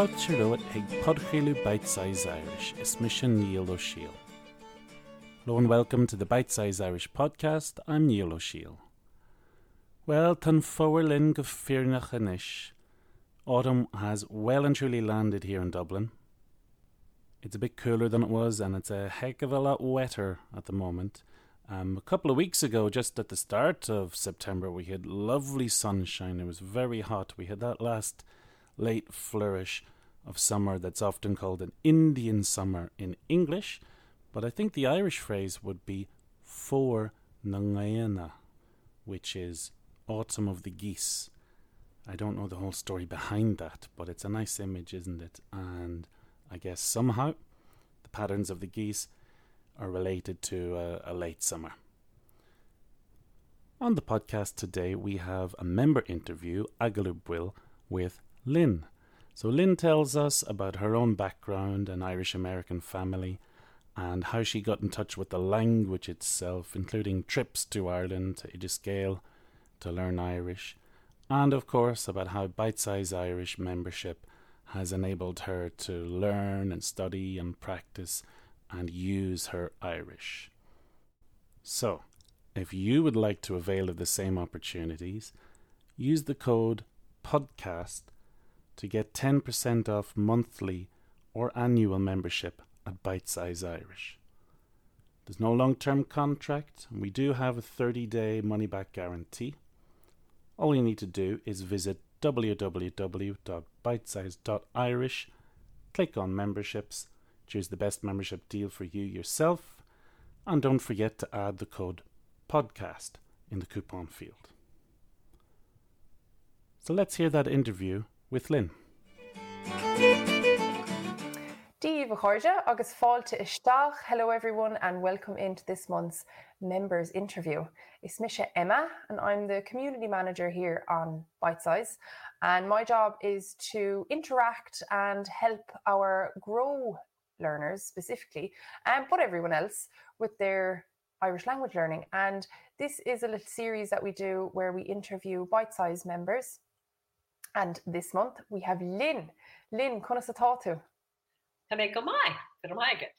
Fáilteú ag podchéú Bite-Size Irish is mission Neil O'Sheil. Hello and welcome to the Bite-Size Irish podcast. I'm Neil O'Sheil. Well, tan fówer linn go fearnach inis. Autumn has well and truly landed here in Dublin. It's a bit cooler than it was, and it's a heck of a lot wetter at the moment. Um, a couple of weeks ago, just at the start of September, we had lovely sunshine. It was very hot. We had that last late flourish of summer that's often called an Indian summer in English, but I think the Irish phrase would be for Nangayana, which is autumn of the geese. I don't know the whole story behind that, but it's a nice image, isn't it? And I guess somehow the patterns of the geese are related to a, a late summer. On the podcast today, we have a member interview, Agalubwil, with Lynne. So Lynne tells us about her own background and Irish American family and how she got in touch with the language itself, including trips to Ireland to Oideas Gael to learn Irish, and of course about how Bite Size Irish membership has enabled her to learn and study and practice and use her Irish. So, if you would like to avail of the same opportunities, use the code PODCAST to get 10% off monthly or annual membership at Bite Size Irish. There's no long term contract, and we do have a 30 day money back guarantee. All you need to do is visit www.bitesize.irish, click on memberships, choose the best membership deal for you yourself, and don't forget to add the code PODCAST in the coupon field. So let's hear that interview with Lynne. Díomh chuirde agus fáilte isteach. Hello everyone and welcome into this month's members interview. It's Misha Emma and I'm the community manager here on Bite Size and my job is to interact and help our grow learners specifically and but everyone else with their Irish language learning and this is a little series that we do where we interview bite size members and this month we have Lynne. Lynne, tú? Tá mé go mai go maigad.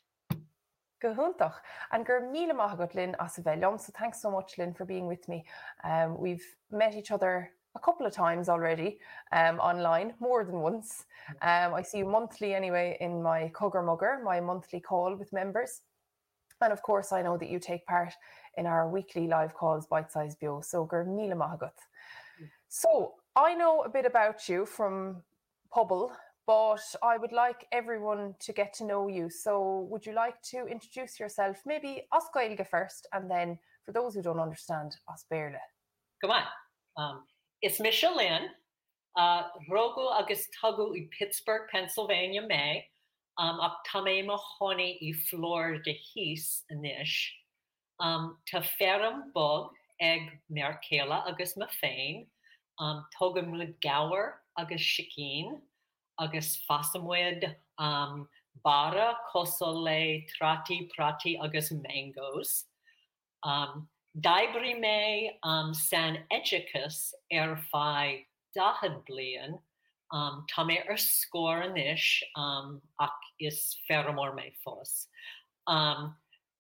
Go huntach and gur míle maigad Lynne as a bheom, so thanks so much Lynne for being with me. Um, we've met each other a couple of times already um, online, more than once. Um, I see you monthly anyway in my Cogger Mugger, my monthly call with members. And of course, I know that you take part in our weekly live calls, Bite Size Bio. So gur míle maigad. So I know a bit about you from Pobal, but I would like everyone to get to know you. So, would you like to introduce yourself? Maybe Oscailga first, and then for those who don't understand, Osbeirle. Come on. Um, it's Michelin. Uh, Rogo agus tugu i Pittsburgh, Pennsylvania, May. Um, ach tamé ma honi i flor de hís inis. Um, ta ferrum bog Eg Merkela, agus ma féin. um, togamud gower agus shikeen agus fasamwid um, bara kosole trati prati agus mangoes. Um, um, san echicus er fi dahad blian um, tame er score ish um, ac is ferramor me fos. Um,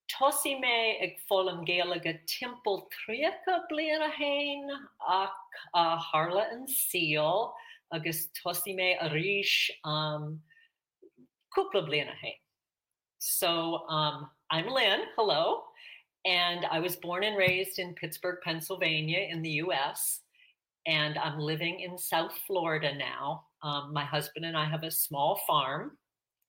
tosi me ag fólam géalaga timppel trícha blian a hain ach a Harla an seal agus tosi me a ríis um, kúpla blian a hain. So um, I'm Lynne, hello, and I was born and raised in Pittsburgh, Pennsylvania in the US, and I'm living in South Florida now. Um, my husband and I have a small farm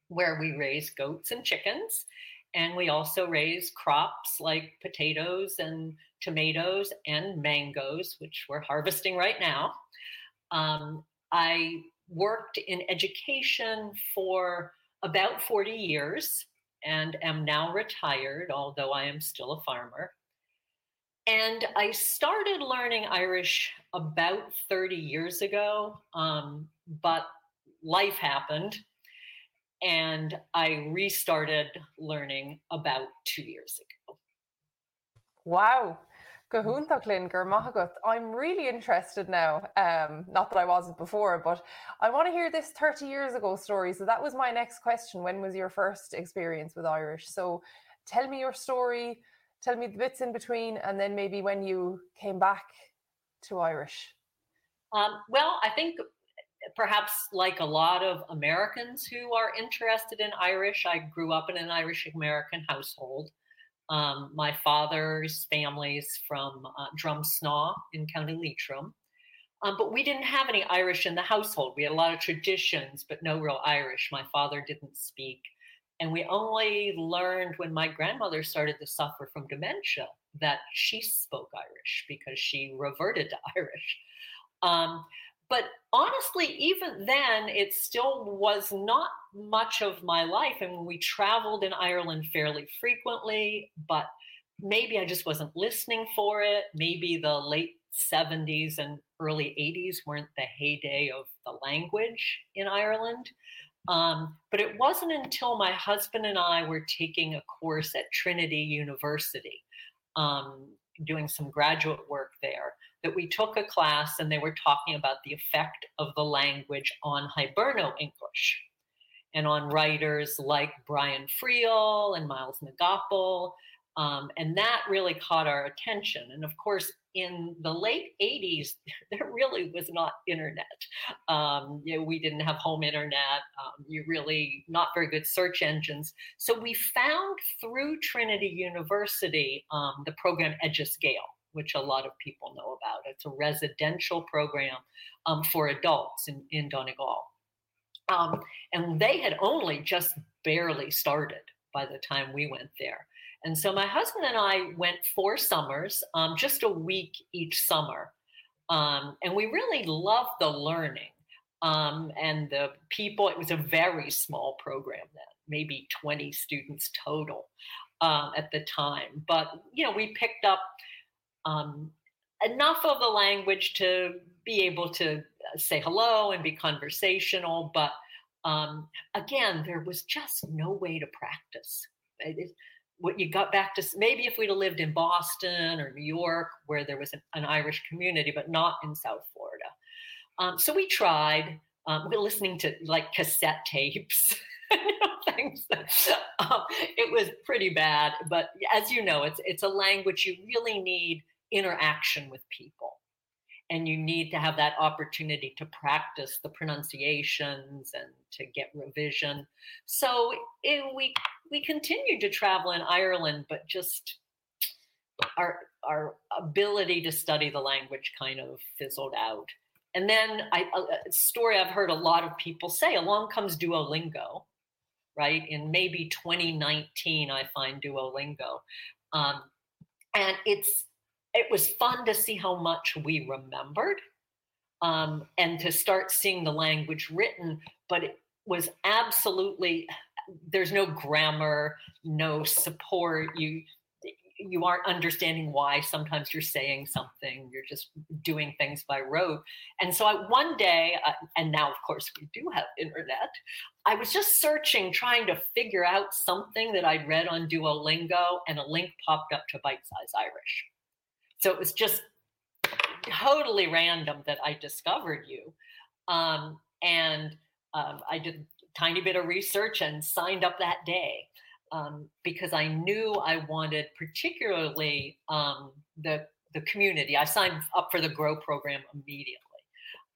where we raise goats and chickens and we also raise crops like potatoes and tomatoes and mangoes, which we're harvesting right now. Um, I worked in education for about 40 years and am now retired, although I am still a farmer. and I started learning Irish about 30 years ago, um, but life happened and I restarted learning about two years ago. Wow. Gohuntaklin Gurmahagut. I'm really interested now. Um, not that I wasn't before, but I want to hear this 30 years ago story. So that was my next question. When was your first experience with Irish? So tell me your story, tell me the bits in between, and then maybe when you came back to Irish. Um, well, I think perhaps like a lot of Americans who are interested in Irish, I grew up in an Irish American household. Um, my father's family's from uh, Drumsna in County Leitrim. Um, but we didn't have any Irish in the household. We had a lot of traditions, but no real Irish. My father didn't speak. And we only learned when my grandmother started to suffer from dementia that she spoke Irish because she reverted to Irish. Um, but honestly, even then, it still was not much of my life. And we traveled in Ireland fairly frequently, but maybe I just wasn't listening for it. Maybe the late 70s and early 80s weren't the heyday of the language in Ireland. Um, but it wasn't until my husband and I were taking a course at Trinity University, um, doing some graduate work there, that we took a class and they were talking about the effect of the language on Hiberno English and on writers like Brian Friel and Miles na gCopail. Um, and that really caught our attention. And of course, in the late 80s, there really was not internet. Um, you know, we didn't have home internet. Um, you really not very good search engines. So we found through Trinity University um, the program Oideas Gael which a lot of people know about. It's a residential program um, for adults in, in Donegal. Um, and they had only just barely started by the time we went there. And so my husband and I went four summers, um, just a week each summer. Um, and we really loved the learning um, and the people. It was a very small program then, maybe 20 students total uh, at the time. But, you know, we picked up um, enough of the language to be able to uh, say hello and be conversational. But um, again, there was just no way to practice. It, what you got back to maybe if we'd have lived in Boston or New York, where there was an, an Irish community, but not in South Florida. Um, so we tried. Um, we're listening to like cassette tapes. things. Um, it was pretty bad, but as you know, it's it's a language you really need interaction with people. And you need to have that opportunity to practice the pronunciations and to get revision. So it, we we continued to travel in Ireland, but just our our ability to study the language kind of fizzled out. And then I, a story I've heard a lot of people say: along comes Duolingo, right? In maybe 2019, I find Duolingo, um, and it's it was fun to see how much we remembered um, and to start seeing the language written, but it was absolutely there's no grammar, no support. You you aren't understanding why sometimes you're saying something you're just doing things by rote and so I, one day uh, and now of course we do have internet i was just searching trying to figure out something that i'd read on duolingo and a link popped up to bite size irish so it was just totally random that I discovered you. Um, and um, I did a tiny bit of research and signed up that day um, because I knew I wanted particularly um, the the community. I signed up for the Grow program immediately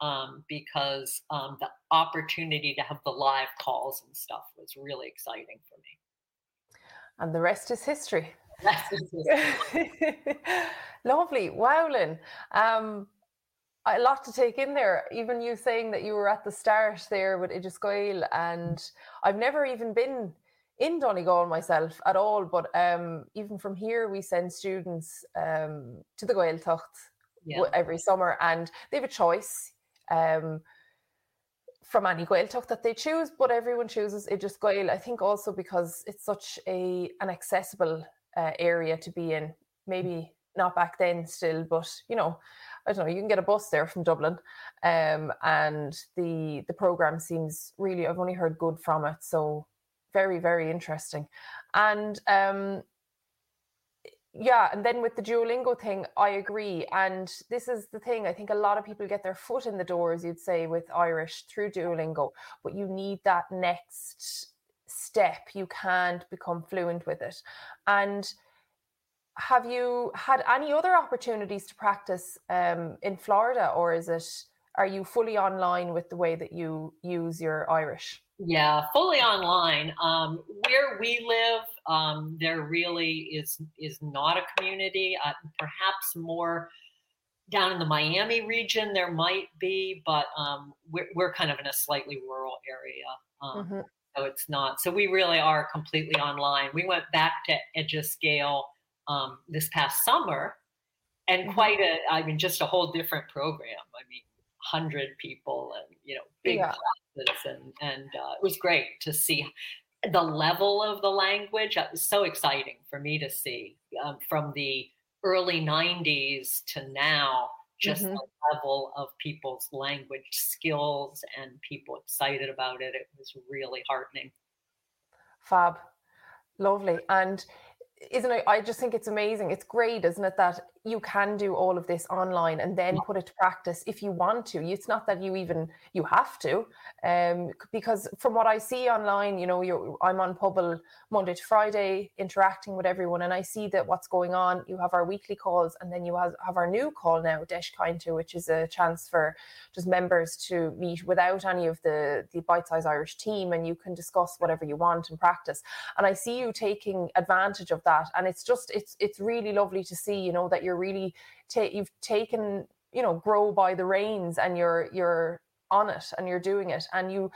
um, because um, the opportunity to have the live calls and stuff was really exciting for me. And the rest is history. Lovely. Wow, Lynne. Um, a lot to take in there. Even you saying that you were at the start there with Oideas Gael, and I've never even been in Donegal myself at all. But um, even from here, we send students um, to the Gaeltacht yeah. every summer, and they have a choice um, from any Gaeltacht that they choose. But everyone chooses Oideas Gael. I think also because it's such a an accessible uh, area to be in. Maybe not back then still, but you know, I don't know, you can get a bus there from Dublin. Um, and the the program seems really I've only heard good from it. So very, very interesting. And um yeah, and then with the Duolingo thing, I agree. And this is the thing, I think a lot of people get their foot in the door, as you'd say, with Irish through Duolingo, but you need that next step. You can't become fluent with it. And have you had any other opportunities to practice um, in Florida, or is it are you fully online with the way that you use your Irish? Yeah, fully online. Um, where we live, um, there really is is not a community. Uh, perhaps more down in the Miami region, there might be, but um, we're, we're kind of in a slightly rural area. Um, mm-hmm. So it's not. So we really are completely online. We went back to Oideas Gael um, this past summer, and mm-hmm. quite a, I mean, just a whole different program. I mean, hundred people and you know big yeah. classes, and and uh, it was great to see the level of the language. It was so exciting for me to see um, from the early '90s to now. Just mm-hmm. the level of people's language skills and people excited about it. It was really heartening. Fab. Lovely. And isn't it i just think it's amazing it's great isn't it that you can do all of this online and then put it to practice if you want to. It's not that you even you have to um, because from what i see online you know i'm on Pobal monday to friday interacting with everyone and i see that what's going on you have our weekly calls and then you have, have our new call now desh to which is a chance for just members to meet without any of the the bite size irish team and you can discuss whatever you want and practice. And i see you taking advantage of that and it's just it's it's really lovely to see you know that you're really ta- you've taken you know grow by the reins and you're you're on it and you're doing it and you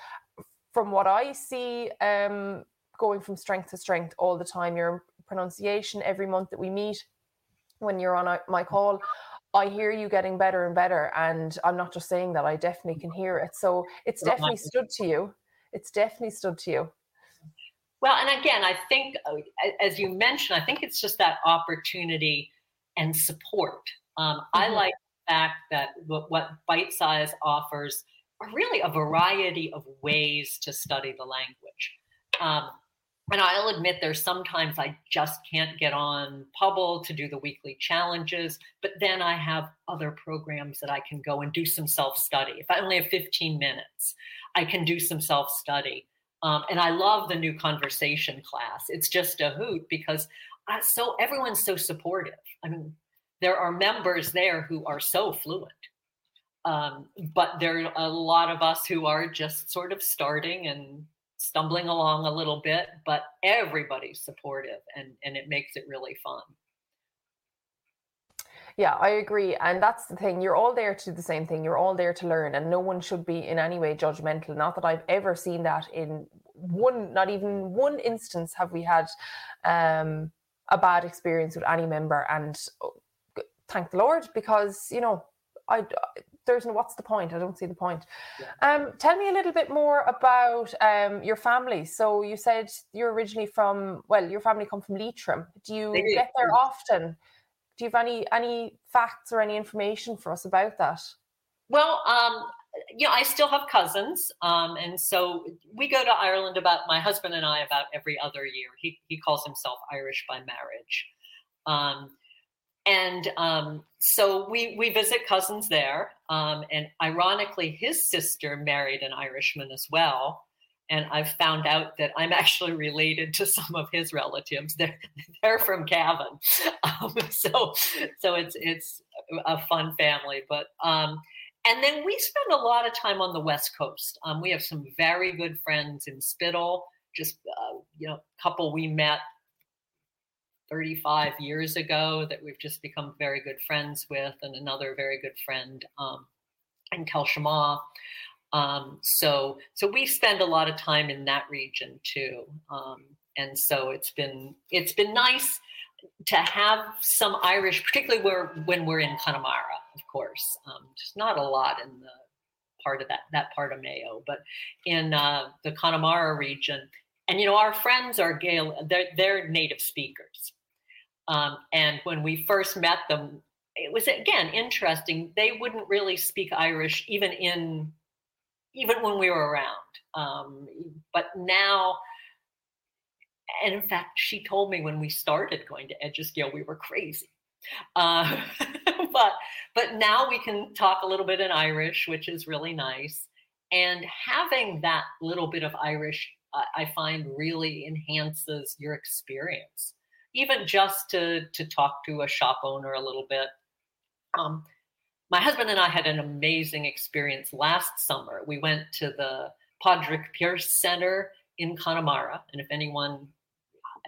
from what i see um going from strength to strength all the time your pronunciation every month that we meet when you're on my call I hear you getting better and better. And I'm not just saying that, I definitely can hear it. So it's definitely stood to you. It's definitely stood to you. Well, and again, I think, uh, as you mentioned, I think it's just that opportunity and support. Um, mm-hmm. I like the fact that what, what Bite Size offers are really a variety of ways to study the language. Um, and I'll admit there's sometimes I just can't get on Pobal to do the weekly challenges, but then I have other programs that I can go and do some self study. If I only have 15 minutes, I can do some self study. Um, and I love the new conversation class. It's just a hoot because so everyone's so supportive. I mean, there are members there who are so fluent, um, but there are a lot of us who are just sort of starting and stumbling along a little bit. But everybody's supportive, and and it makes it really fun. Yeah, I agree. And that's the thing. You're all there to do the same thing. You're all there to learn, and no one should be in any way judgmental. Not that I've ever seen that in one, not even one instance have we had um, a bad experience with any member. And oh, thank the Lord, because, you know, I, there's no, what's the point? I don't see the point. Yeah. Um, tell me a little bit more about um, your family. So you said you're originally from, well, your family come from Leitrim. Do you get there often? do you have any any facts or any information for us about that? Well, um, you know, I still have cousins, um, and so we go to Ireland about my husband and I about every other year. He he calls himself Irish by marriage, um, and um, so we we visit cousins there. Um, and ironically, his sister married an Irishman as well and I've found out that I'm actually related to some of his relatives. They're they're from Cavan, um, so so it's it's a fun family. But um, and then we spend a lot of time on the West Coast. Um, we have some very good friends in Spiddal. Just uh, you know, a couple we met 35 years ago that we've just become very good friends with, and another very good friend um, in Kelshama. Um, so so we spend a lot of time in that region too, um, and so it's been it's been nice to have some Irish, particularly where when we're in Connemara, of course. Um, there's not a lot in the part of that that part of Mayo, but in uh, the Connemara region, and you know our friends are Gael, they're they're native speakers. Um, and when we first met them, it was again interesting. They wouldn't really speak Irish even in even when we were around. Um, but now, and in fact, she told me when we started going to Oideas Gael, we were crazy. Uh, but but now we can talk a little bit in Irish, which is really nice. And having that little bit of Irish, I find really enhances your experience. Even just to to talk to a shop owner a little bit. Um, my husband and I had an amazing experience last summer. We went to the Padraig Pearse Center in Connemara, and if anyone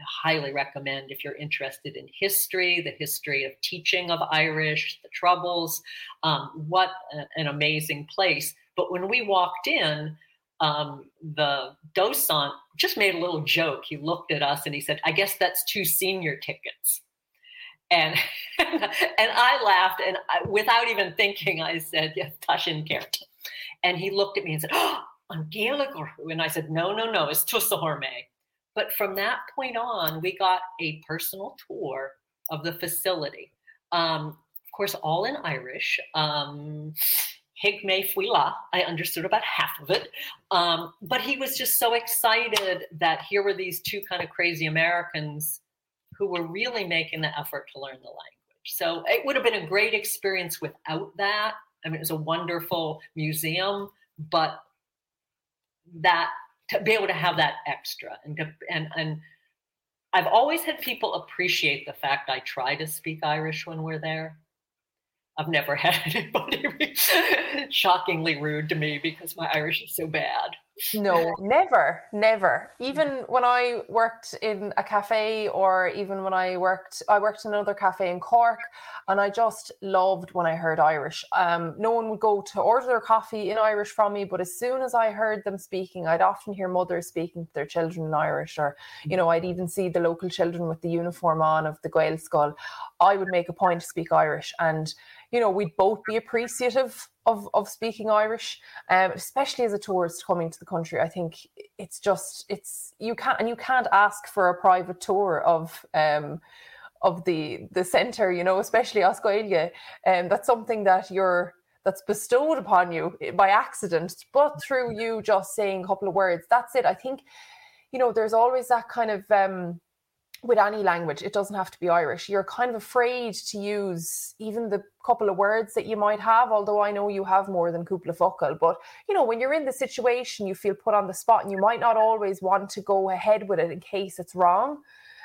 highly recommend if you're interested in history, the history of teaching of Irish, the Troubles. Um, what an amazing place. But when we walked in, um, the docent just made a little joke. He looked at us and he said, I guess that's two senior tickets. And and I laughed, and I, without even thinking, I said, "Yes, Tashin Kert." And he looked at me and said, "Oh, Angelica." And I said, "No, no, no, it's Tussahorme." But from that point on, we got a personal tour of the facility. Um, of course, all in Irish. Um, Higme Fuila, I understood about half of it. Um, but he was just so excited that here were these two kind of crazy Americans who were really making the effort to learn the language. So it would have been a great experience without that. I mean, it was a wonderful museum, but that to be able to have that extra and to, and and I've always had people appreciate the fact I try to speak Irish when we're there. I've never had anybody shockingly rude to me because my Irish is so bad. No, never, never. Even when I worked in a cafe, or even when I worked, I worked in another cafe in Cork, and I just loved when I heard Irish. Um, no one would go to order their coffee in Irish from me, but as soon as I heard them speaking, I'd often hear mothers speaking to their children in Irish, or you know, I'd even see the local children with the uniform on of the Gaelscoil. I would make a point to speak Irish, and you know, we'd both be appreciative of of speaking Irish, um, especially as a tourist coming to the country. I think it's just it's you can't and you can't ask for a private tour of um, of the the centre, you know, especially Oscoilia. Um, that's something that you're that's bestowed upon you by accident, but through you just saying a couple of words. That's it. I think, you know, there's always that kind of um, with any language, it doesn't have to be Irish. You're kind of afraid to use even the couple of words that you might have, although I know you have more than couple of focal. But you know, when you're in the situation, you feel put on the spot, and you might not always want to go ahead with it in case it's wrong.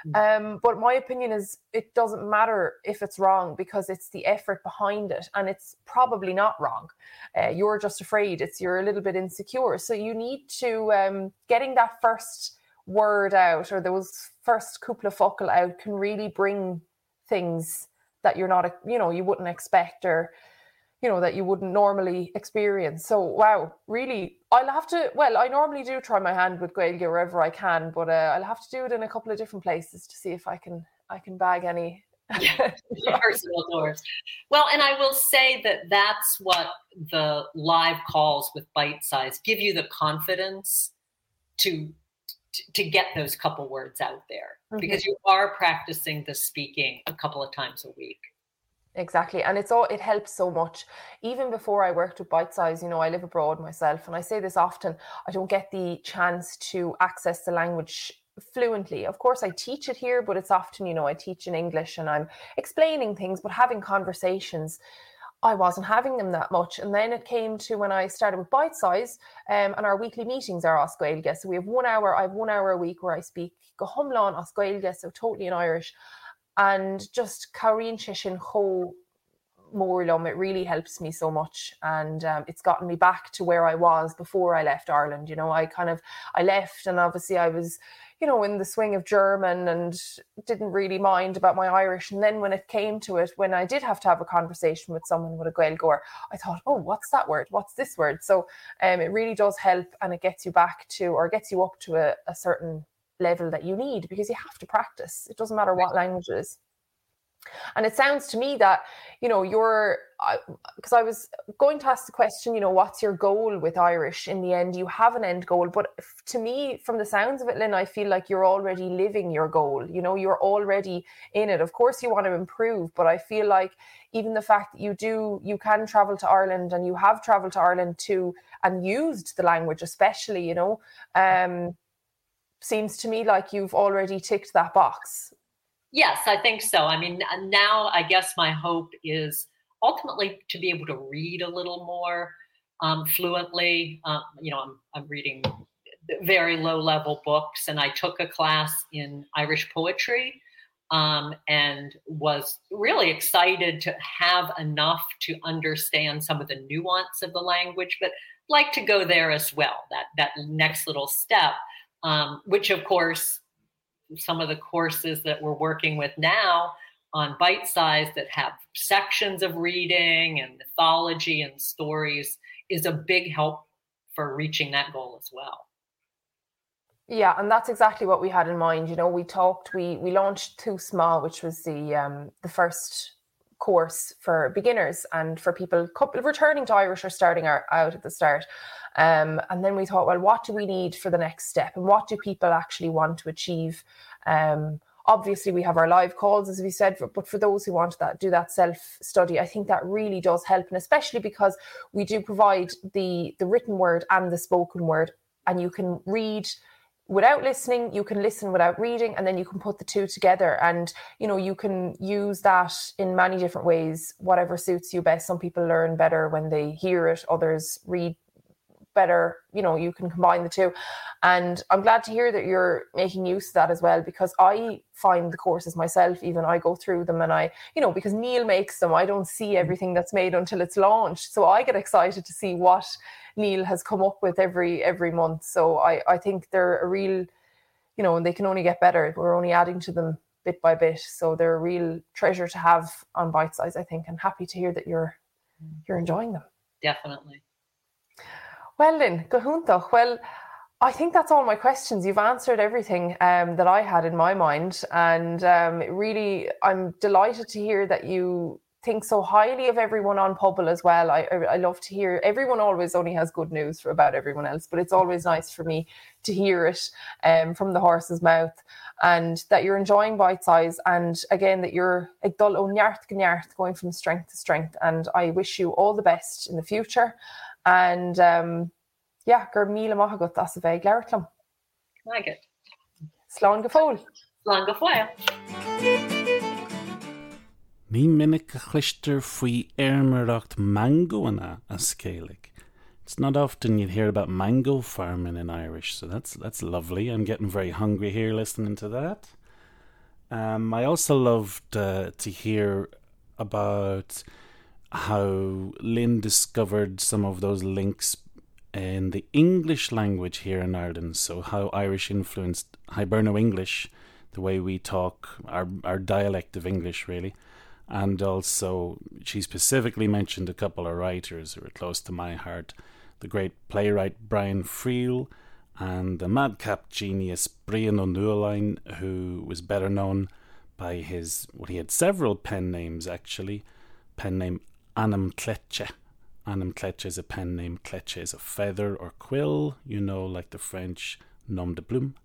Mm. Um, but my opinion is it doesn't matter if it's wrong because it's the effort behind it, and it's probably not wrong. Uh, you're just afraid; it's you're a little bit insecure, so you need to um, getting that first word out or those first couple of focal out can really bring things that you're not you know you wouldn't expect or you know that you wouldn't normally experience. So wow really i'll have to well i normally do try my hand with gaeilge wherever i can but uh, i'll have to do it in a couple of different places to see if i can i can bag any. Doors. Well and i will say that that's what the live calls with bite size give you the confidence to to get those couple words out there. Mm-hmm. because you are practicing the speaking a couple of times a week. Exactly and it's all it helps so much. Even before i worked with bite size you know i live abroad myself and i say this often i don't get the chance to access the language fluently. Of course i teach it here but it's often you know i teach in english and i'm explaining things but having conversations I wasn't having them that much. And then it came to when I started with Bite Size, um, and our weekly meetings are Oscoilge. So we have one hour, I have one hour a week where I speak Gohumlan Oscoilge, so totally in Irish. And just Karin Shishin Ho Morlum, it really helps me so much. And um, it's gotten me back to where I was before I left Ireland. You know, I kind of I left and obviously I was you know, in the swing of German and didn't really mind about my Irish. And then when it came to it, when I did have to have a conversation with someone with a Gaeilgeoir, I thought, oh, what's that word? What's this word? So um, it really does help and it gets you back to or gets you up to a, a certain level that you need because you have to practice. It doesn't matter what language it is. And it sounds to me that, you know, you're, because I, I, was going to ask the question, you know, what's your goal with Irish in the end? You have an end goal. But to me, from the sounds of it, Lynne, I feel like you're already living your goal. You know, you're already in it. Of course, you want to improve, but I feel like even the fact that you do, you can travel to Ireland and you have traveled to Ireland too and used the language, especially, you know, um, seems to me like you've already ticked that box Yes, I think so. I mean, now I guess my hope is ultimately to be able to read a little more um, fluently. Um, you know, I'm, I'm reading very low level books, and I took a class in Irish poetry um, and was really excited to have enough to understand some of the nuance of the language, but like to go there as well. That that next little step, um, which of course some of the courses that we're working with now on bite size that have sections of reading and mythology and stories is a big help for reaching that goal as well. Yeah, and that's exactly what we had in mind. You know, we talked, we we launched Tús Maith, which was the um, the first course for beginners and for people couple returning to Irish or starting out at the start. Um, and then we thought, well, what do we need for the next step? And what do people actually want to achieve? Um, obviously, we have our live calls, as we said, but for those who want that, do that self study, I think that really does help. And especially because we do provide the, the written word and the spoken word, and you can read without listening you can listen without reading and then you can put the two together and you know you can use that in many different ways whatever suits you best some people learn better when they hear it others read better you know you can combine the two. And i'm glad to hear that you're making use of that as well because i find the courses myself even i go through them and i you know because neil makes them. I don't see mm. everything that's made until it's launched. So i get excited to see what neil has come up with every every month. So i i think they're a real you know and they can only get better. We're only adding to them bit by bit. So they're a real treasure to have on bite size i think. And happy to hear that you're mm. you're enjoying them. Definitely well, then, Gahunta. Well, I think that's all my questions. You've answered everything um, that I had in my mind, and um, really, I'm delighted to hear that you think so highly of everyone on Pobal as well. I, I love to hear everyone always only has good news for, about everyone else, but it's always nice for me to hear it um, from the horse's mouth and that you're enjoying bite size and again that you're going from strength to strength and I wish you all the best in the future and um, yeah, gur míle maithagat as a bheith leirlumm. Maigad. Slán go fóil. Slán go foiil. Ní minic a chlister faoi airmaracht mangoana a scélig. It's not often you'd hear about mango farming in Irish, so that's that's lovely. I'm getting very hungry here listening to that. Um, I also loved uh, to hear about how Lynne discovered some of those links in the English language here in Ireland. So, how Irish influenced Hiberno English, the way we talk, our, our dialect of English, really. And also, she specifically mentioned a couple of writers who are close to my heart the great playwright Brian Friel and the madcap genius Brian O'Neill, who was better known by his, well, he had several pen names actually. Pen name Anam Cletche. Anam Cletche is a pen name. Cletche is a feather or quill, you know, like the French nom de plume.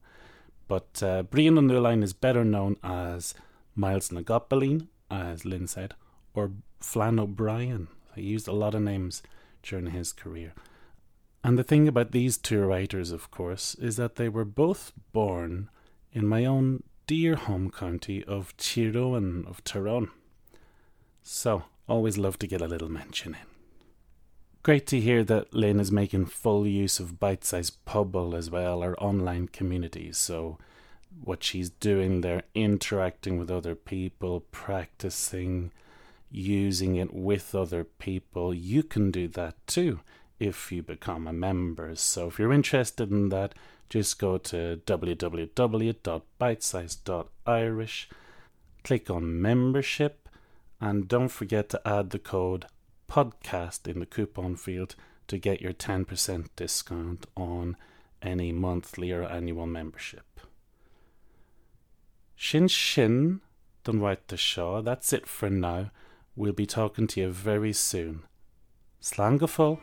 But uh, Brian Underline is better known as Myles na gCopaleen, as Lynne said, or Flann O'Brien. He used a lot of names during his career. And the thing about these two writers, of course, is that they were both born in my own dear home county of Tyrone of Tyrone. So, Always love to get a little mention in. Great to hear that Lynne is making full use of bite sized Pobal as well, our online communities. So, what she's doing there, interacting with other people, practicing, using it with other people, you can do that too if you become a member. So, if you're interested in that, just go to www.bitesize.irish, click on membership, and don't forget to add the code podcast in the coupon field to get your 10% discount on any monthly or annual membership. Shin Shin, don't right to Shaw, that's it for now. We'll be talking to you very soon. Slangaful.